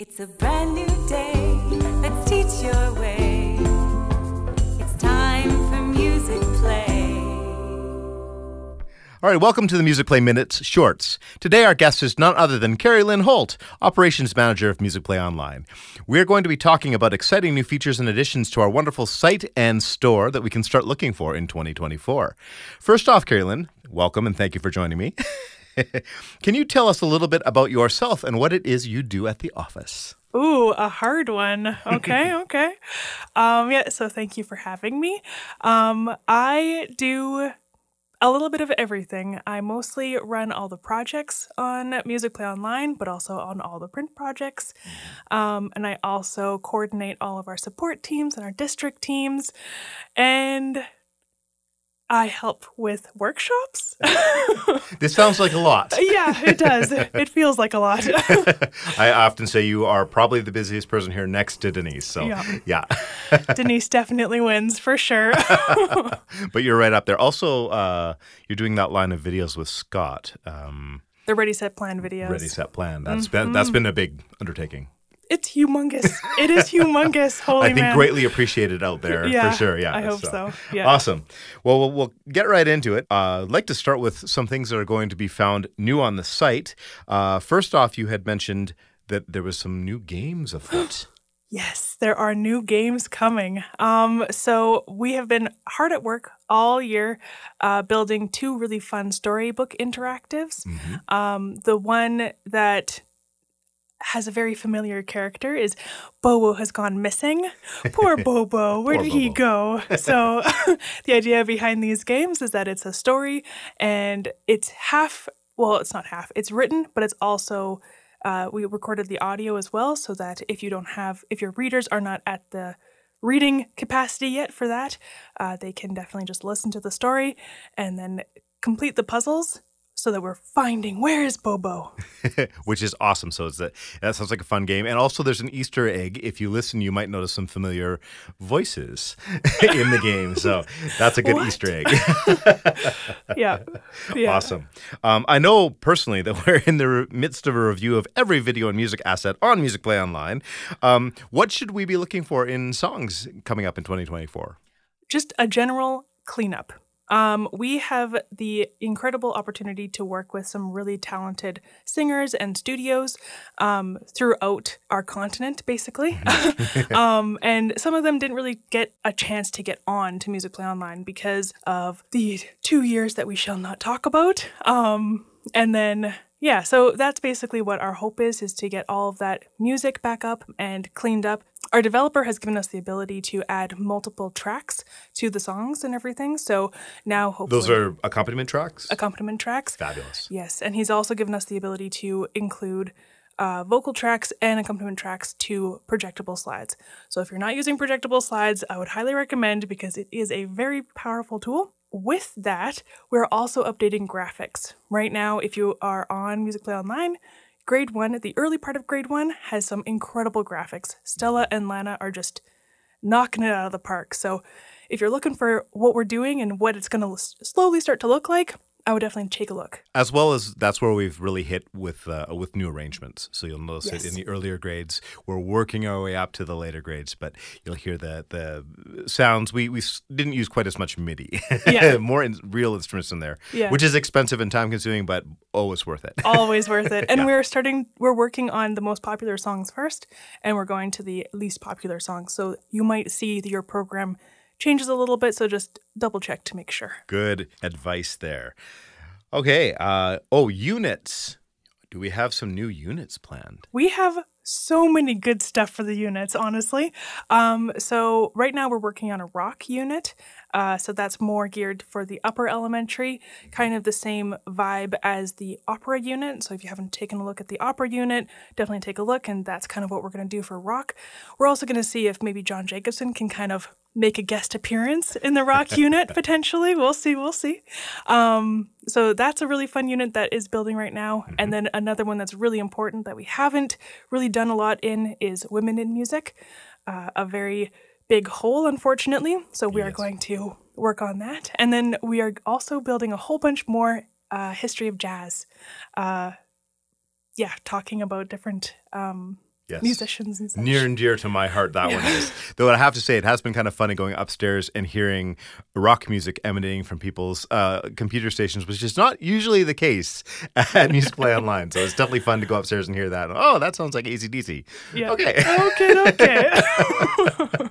It's a brand new day. Let's teach your way. It's time for music play. All right, welcome to the Music Play Minutes Shorts. Today, our guest is none other than Carey-Lyn Holt, Operations Manager of Music Play Online. We're going to be talking about exciting new features and additions to our wonderful site and store that we can start looking for in 2024. First off, Carey-Lyn, welcome and thank you for joining me. can you tell us a little bit about yourself and what it is you do at the office? Ooh, a hard one. Okay, okay. Um, yeah, so thank you for having me. Um, I do a little bit of everything. I mostly run all the projects on Music Play Online, but also on all the print projects. Um, and I also coordinate all of our support teams and our district teams. And I help with workshops. This sounds like a lot. yeah, it does. It feels like a lot. I often say you are probably the busiest person here next to Denise. So, Yeah. yeah. Denise definitely wins for sure. but you're right up there. Also, uh, you're doing that line of videos with Scott. Um, the Ready Set Plan videos. Ready, set, plan. That's been that's been a big undertaking. It's humongous. It is humongous. Holy I think man. greatly appreciated out there Yeah, for sure. Yeah, I hope so. Yeah. awesome. Well, we'll, we'll get right into it. Uh, I'd like to start with some things that are going to be found new on the site. Uh, first off, you had mentioned that there was some new games afoot. Yes, there are new games coming. Um, so we have been hard at work all year uh, building two really fun storybook interactives. Mm-hmm. Um, the one that has a very familiar character is Bobo has gone missing. Poor Bobo, where Poor did he go? So the idea behind these games is that it's a story and it's half well, it's not half. It's written, but it's also uh, we recorded the audio as well, so that if you don't have, if your readers are not at the reading capacity yet for that, uh, they can definitely just listen to the story and then complete the puzzles, so that we're finding where is Bobo. which is awesome. So it's a, that sounds like a fun game. And also, there's an Easter egg. If you listen, you might notice some familiar voices in the game. So that's a good What? Easter egg. yeah, yeah. Awesome. Um, I know personally that we're in the midst of a review of every video and music asset on Music Play Online. Um, what should we be looking for in songs coming up in 2024? just a general cleanup. Um, we have the incredible opportunity to work with some really talented singers and studios um, throughout our continent, basically. um, and some of them didn't really get a chance to get on to Music Play Online because of the two years that we shall not talk about. Um, and then yeah, so that's basically what our hope is is to get all of that music back up and cleaned up. Our developer has given us the ability to add multiple tracks to the songs and everything. So now hopefully Those are accompaniment tracks? accompaniment tracks. Fabulous. Yes, and he's also given us the ability to include uh, vocal tracks and accompaniment tracks to projectable slides. So if you're not using projectable slides, I would highly recommend because it is a very powerful tool. With that, we're also updating graphics. Right now, if you are on Music Play Online, grade one, the early part of grade one has some incredible graphics. Stella and Lana are just knocking it out of the park. So if you're looking for what we're doing and what it's going to slowly start to look like, I would definitely take a look. As well as that's where we've really hit with uh, with new arrangements. So you'll notice Yes. it in the earlier grades. We're working our way up to the later grades, but you'll hear the the sounds. We we didn't use quite as much MIDI. Yeah. more in, real instruments in there, Yeah. which is expensive and time consuming, but always worth it. always worth it. And Yeah. we're starting we're working on the most popular songs first and we're going to the least popular songs. So you might see your program changes a little bit, so just double check to make sure. Good advice there. Okay. Uh, oh, units. Do we have some new units planned? We have so many good stuff for the units, honestly. Um, so right now we're working on a rock unit. Uh, so that's more geared for the upper elementary, kind of the same vibe as the opera unit. So if you haven't taken a look at the opera unit, definitely take a look. And that's kind of what we're going to do for rock. We're also going to see if maybe John Jacobson can kind of make a guest appearance in the rock unit potentially. We'll see. We'll see. Um, so that's a really fun unit that is building right now. And then another one that's really important that we haven't really done a lot in is women in music. Uh, a very big hole, unfortunately. So we are going to work on that. And then we are also building a whole bunch more uh, history of jazz. Uh, yeah, talking about different um, Yes. musicians and such. Near and dear to my heart, that one is. Though I have to say, it has been kind of funny going upstairs and hearing rock music emanating from people's uh, computer stations, which is not usually the case at Music Play Online. So it's definitely fun to go upstairs and hear that. Oh, that sounds like ACDC. Yeah. Okay. Okay. Okay.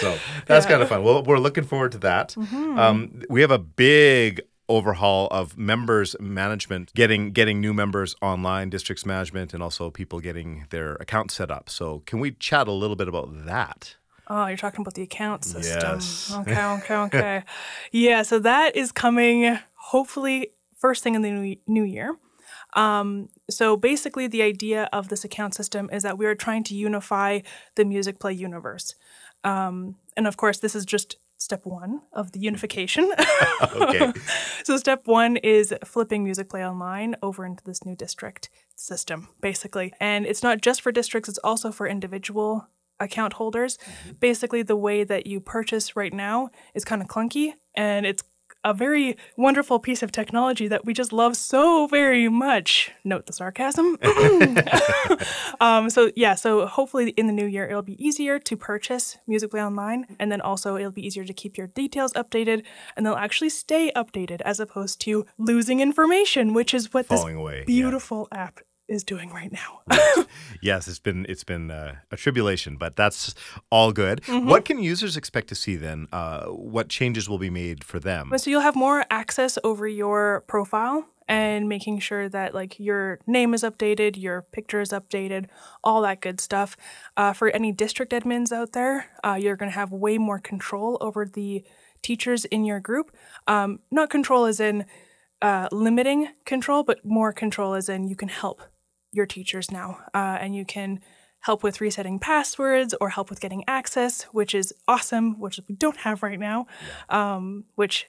so that's kind of fun. Well, we're looking forward to that. Mm-hmm. Um, we have a big overhaul of members management getting getting new members online districts management and also people getting their accounts set up so can we chat a little bit about that Oh, you're talking about the account system. Yes. Okay, okay, okay. yeah, so that is coming hopefully first thing in the new, new year. Um, so basically, the idea of this account system is that we are trying to unify the music play universe. Um, and of course, this is just step one of the mm. unification. okay. So step one is flipping music play online over into this new district system basically. And it's not just for districts it's also for individual account holders. Mm-hmm. Basically the way that you purchase right now is kind of clunky and it's a very wonderful piece of technology that we just love so very much. Note the sarcasm. um, so yeah, so hopefully in the new year it'll be easier to purchase Musicplay online, and then also it'll be easier to keep your details updated, and they'll actually stay updated as opposed to losing information, which is what this Falling away, yeah. beautiful app is doing right now. yes it's been it's been uh, a tribulation but that's all good Mm-hmm. what can users expect to see then uh, what changes will be made for them So you'll have more access over your profile and making sure that like your name is updated, your picture is updated, all that good stuff. Uh, for any district admins out there, uh, you're going to have way more control over the teachers in your group. Um, not control as in uh, limiting control, but more control as in you can help your teachers now, uh, and you can help with resetting passwords or help with getting access, which is awesome, which we don't have right now, um, which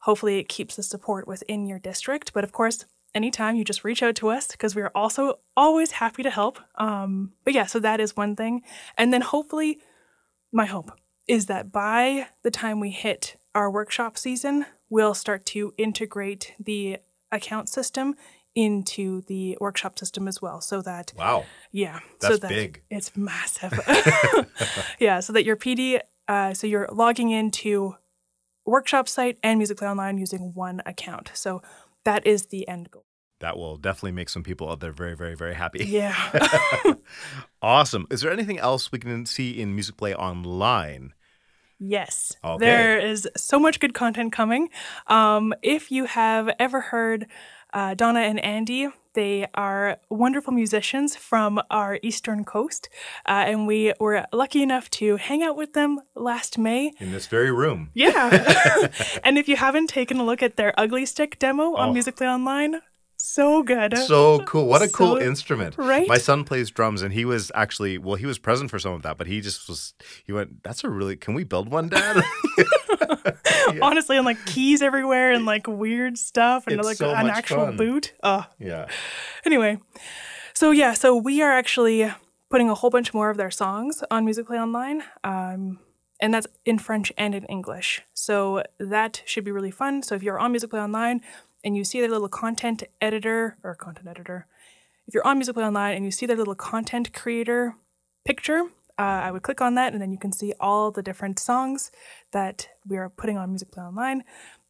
hopefully it keeps the support within your district. But of course, anytime you just reach out to us because we are also always happy to help. Um, but yeah, so that is one thing. And then hopefully, my hope is that by the time we hit our workshop season, we'll start to integrate the account system into the workshop system as well so that wow yeah so That's that big. it's massive yeah so that your pd uh, so you're logging into workshop site and music play online using one account so that is the end goal that will definitely make some people out there very very very happy yeah awesome is there anything else we can see in music play online Yes. Okay. There is so much good content coming. Um, if you have ever heard uh, Donna and Andy, they are wonderful musicians from our eastern coast. Uh, and we were lucky enough to hang out with them last May. in this very room Yeah. and if you haven't taken a look at their Ugly Stick demo on Oh. Music Play Online, so good. so cool what a cool instrument right? my son plays drums and he was actually well he was present for some of that but he just was he went that's a really can we build one dad Honestly, and like keys everywhere and like weird stuff and It's like so an actual fun. boot. Oh, yeah Anyway, so yeah, so we are actually putting a whole bunch more of their songs on Music Play Online, um, and that's in French and in English. So that should be really fun. So if you're on Music Play Online and you see their little content editor or content editor, if you're on Music Play Online and you see their little content creator picture, uh, I would click on that, and then you can see all the different songs that we are putting on Music Play Online.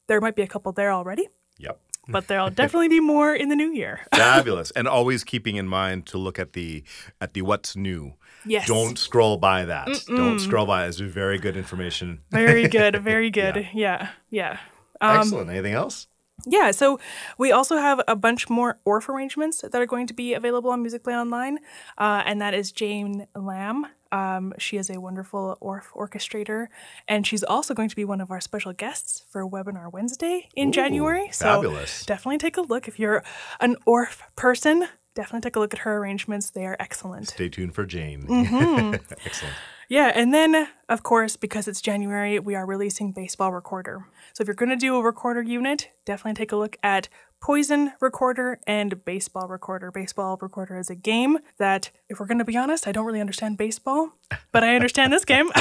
There might be a couple there already, yep but there'll definitely be more in the new year. fabulous and always keeping in mind to look at the at the what's new Yes. don't scroll by that don't scroll by it's very good information Very good, very good. yeah, yeah. excellent anything else Yeah, so we also have a bunch more Orff arrangements that are going to be available on Music Play Online, uh, and that is Jane Lamb. Um, she is a wonderful Orff orchestrator, and she's also going to be one of our special guests for Webinar Wednesday in January. So fabulous. definitely take a look if you're an Orff person. Definitely take a look at her arrangements; they are excellent. stay tuned for jane Mm-hmm. excellent Yeah, and then of course, because it's January, we are releasing Baseball Recorder. So if you're going to do a recorder unit, definitely take a look at Poison Recorder and Baseball Recorder. Baseball Recorder is a game that, if we're going to be honest, I don't really understand baseball, but I understand this game.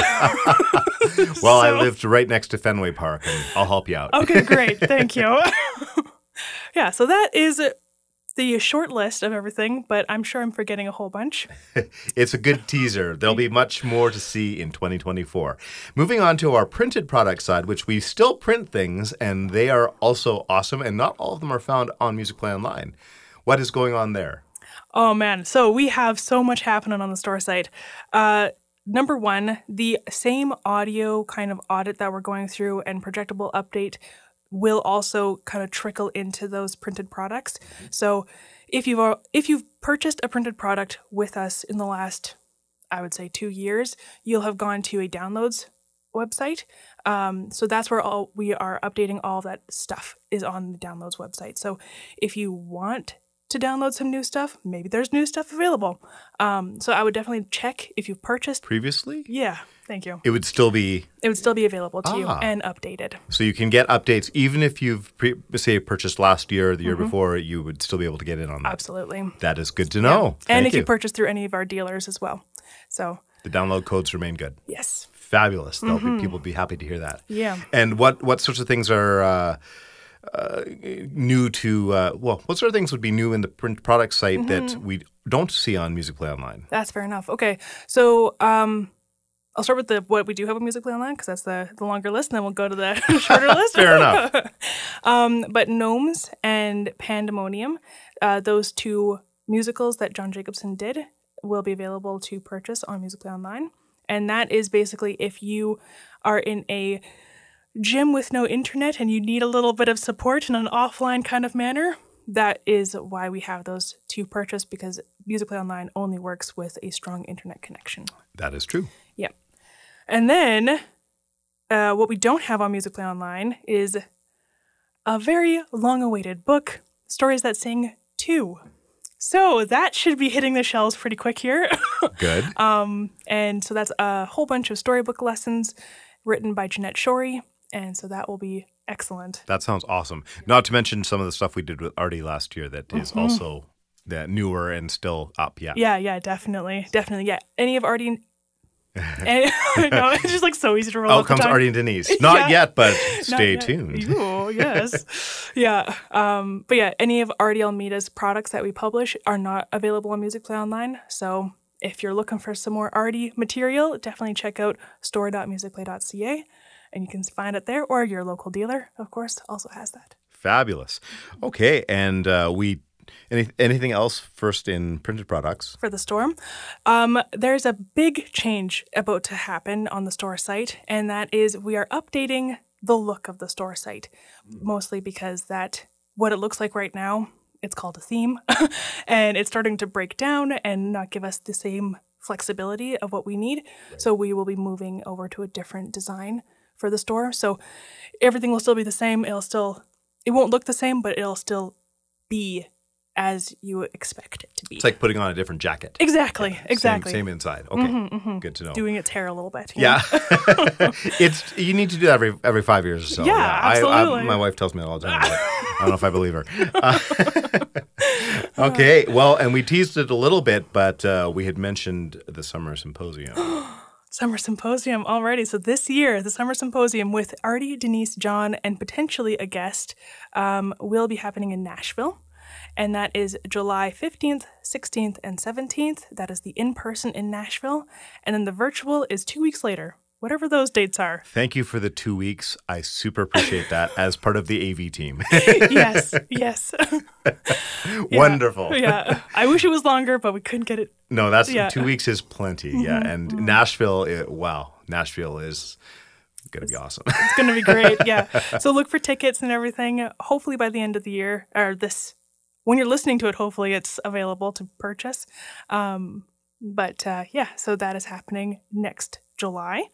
well i lived right next to fenway park and i'll help you out okay, great. Thank you. yeah, so that is the short list of everything, but I'm sure I'm forgetting a whole bunch. It's a good teaser. There'll be much more to see in 2024. Moving on to our printed product side, which we still print things, and they are also awesome, and not all of them are found on Music Play Online. What is going on there? Oh man, so we have so much happening on the store site. Uh, number one, the same audio kind of audit that we're going through and projectable update will also kind of trickle into those printed products. So if you've if you've purchased a printed product with us in the last, I would say two years, you'll have gone to a downloads website. Um, so that's where all we are updating all that stuff is on the downloads website. So if you want to download some new stuff, maybe there's new stuff available. Um, so I would definitely check if you've purchased. Previously, Yeah, thank you. it would still be It would still be available to you Ah. and updated. so you can get updates even if you've pre- say purchased last year or the year before. You would still be able to get in on that. Absolutely. That is good to know. and Thank if you. you. purchase through any of our dealers as well. So, the download codes remain good. yes. Fabulous. They'll be, people will be happy to hear that. Mm-hmm. Yeah. And what what sorts of things are uh, uh, new to uh, well, what sort of things would be new in the print product site Mm-hmm. that we don't see on Music Play Online? That's fair enough. Okay. So, um, I'll start with the what we do have on Music Play Online because that's the, the longer list, and then we'll go to the shorter list. Fair enough. Um, but Gnomes and Pandemonium, uh, those two musicals that John Jacobson did, will be available to purchase on Music Play Online. And that is basically if you are in a gym with no internet and you need a little bit of support in an offline kind of manner, that is why we have those to purchase because Musicplay Online only works with a strong internet connection. That is true. Yep. And then uh, what we don't have on Musicplay Online is a very long awaited book, Stories That Sing 2. So that should be hitting the shelves pretty quick here. Good. um, and so that's a whole bunch of storybook lessons written by Jeanette Shorey. And so that will be excellent. that sounds awesome. Not to mention some of the stuff we did with Artie last year that is also that newer and still up. Yeah. Mm-hmm. Yeah, yeah, definitely. Definitely. Yeah. Any of Artie. Any, no, it's just like so easy to roll Out comes. Artie and Denise. Not Yeah. yet, but stay yet. tuned. Ooh, yes. yeah. Um, but yeah, any of Artie Almeida's products that we publish are not available on Music Play Online. So if you're looking for some more Artie material, definitely check out store.musicplay.ca and you can find it there, or your local dealer, of course, also has that. Fabulous. Okay, and uh, we any, anything else first in printed products? for the storm? Um, there's a big change about to happen on the store site, and that is we are updating the look of the store site, mostly because that what it looks like right now. It's called a theme, and it's starting to break down and not give us the same flexibility of what we need. So we will be moving over to a different design for the store. So everything will still be the same. It'll still, it won't look the same, but it'll still be as you expect it to be. It's like putting on a different jacket. Exactly, Same- exactly. Same, inside. Okay. Good to know. Doing its hair a little bit. know? yeah. it's you need to do that every every five years or so. Yeah, I- I, absolutely. my wife tells me that all the time. I don't know if I believe her. Uh, okay. Well, and we teased it a little bit, but uh, we had mentioned the summer symposium. Summer Symposium already. So this year, the Summer Symposium with Artie, Denise, John, and potentially a guest um, will be happening in Nashville. And that is July 15th, 16th, and 17th. That is the in person in Nashville. And then the virtual is two weeks later, whatever those dates are. Thank you for the two weeks. I super appreciate that as part of the AV team. yes, yes. Wonderful. yeah. I wish it was longer, but we couldn't get it. No, that's Yeah. Mm-hmm, two weeks is plenty. Yeah, and Nashville. It, wow, Nashville is gonna be awesome. It's going to be great. Yeah. So look for tickets and everything. Hopefully by the end of the year, or this, when you're listening to it, hopefully it's available to purchase. Um, but uh, yeah, so that is happening next July.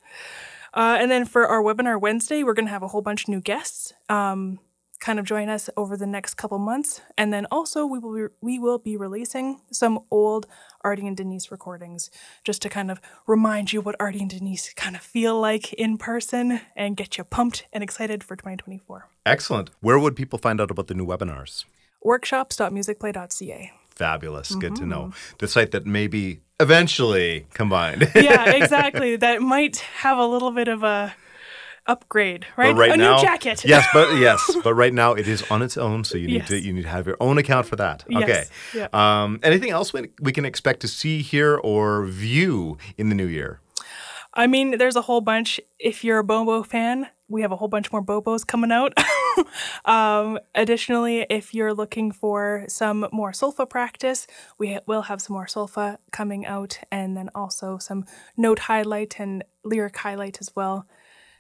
Uh, and then for our webinar Wednesday, we're going to have a whole bunch of new guests. Um, kind of join us over the next couple months, and then also we will be, we will be releasing some old Artie and Denise recordings, just to kind of remind you what Artie and Denise kind of feel like in person, and get you pumped and excited for 2024. Excellent. Where would people find out about the new webinars? Workshops.musicplay.ca. Fabulous. Good to know. Mm-hmm. The site that may be eventually combined. yeah, exactly. that might have a little bit of a upgrade, right? Right a now, new jacket. yes, but yes, but right now it is on its own, so you need Yes. to you need to have your own account for that. Yes, Okay. yeah. Um, anything else we, we can expect to see, here or view in the new year? I mean, there's a whole bunch. If you're a Bobo fan, we have a whole bunch more Bobos coming out. um, additionally, if you're looking for some more solfa practice, we ha- will have some more solfa coming out, and then also some note highlight and lyric highlight as well.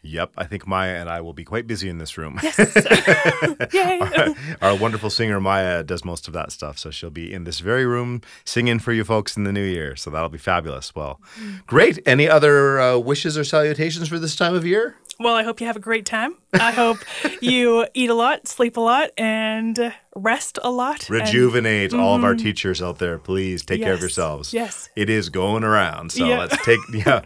Yep, I think Maya and I will be quite busy in this room. Yes. Yay! Our wonderful singer Maya does most of that stuff, so she'll be in this very room singing for you folks in the new year. So that'll be fabulous. Well, great. Any other uh, wishes or salutations for this time of year? Well, I hope you have a great time. I hope you eat a lot, sleep a lot, and rest a lot. and- Rejuvenate all of our mm. teachers out there. Please take care of yourselves. yes. It is going around. So Yeah. let's take, yeah,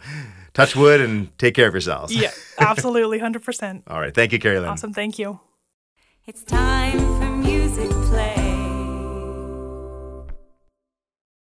touch wood and take care of yourselves. yeah, absolutely, hundred percent. All right. Thank you, Carey-Lyn. Awesome, thank you. It's time for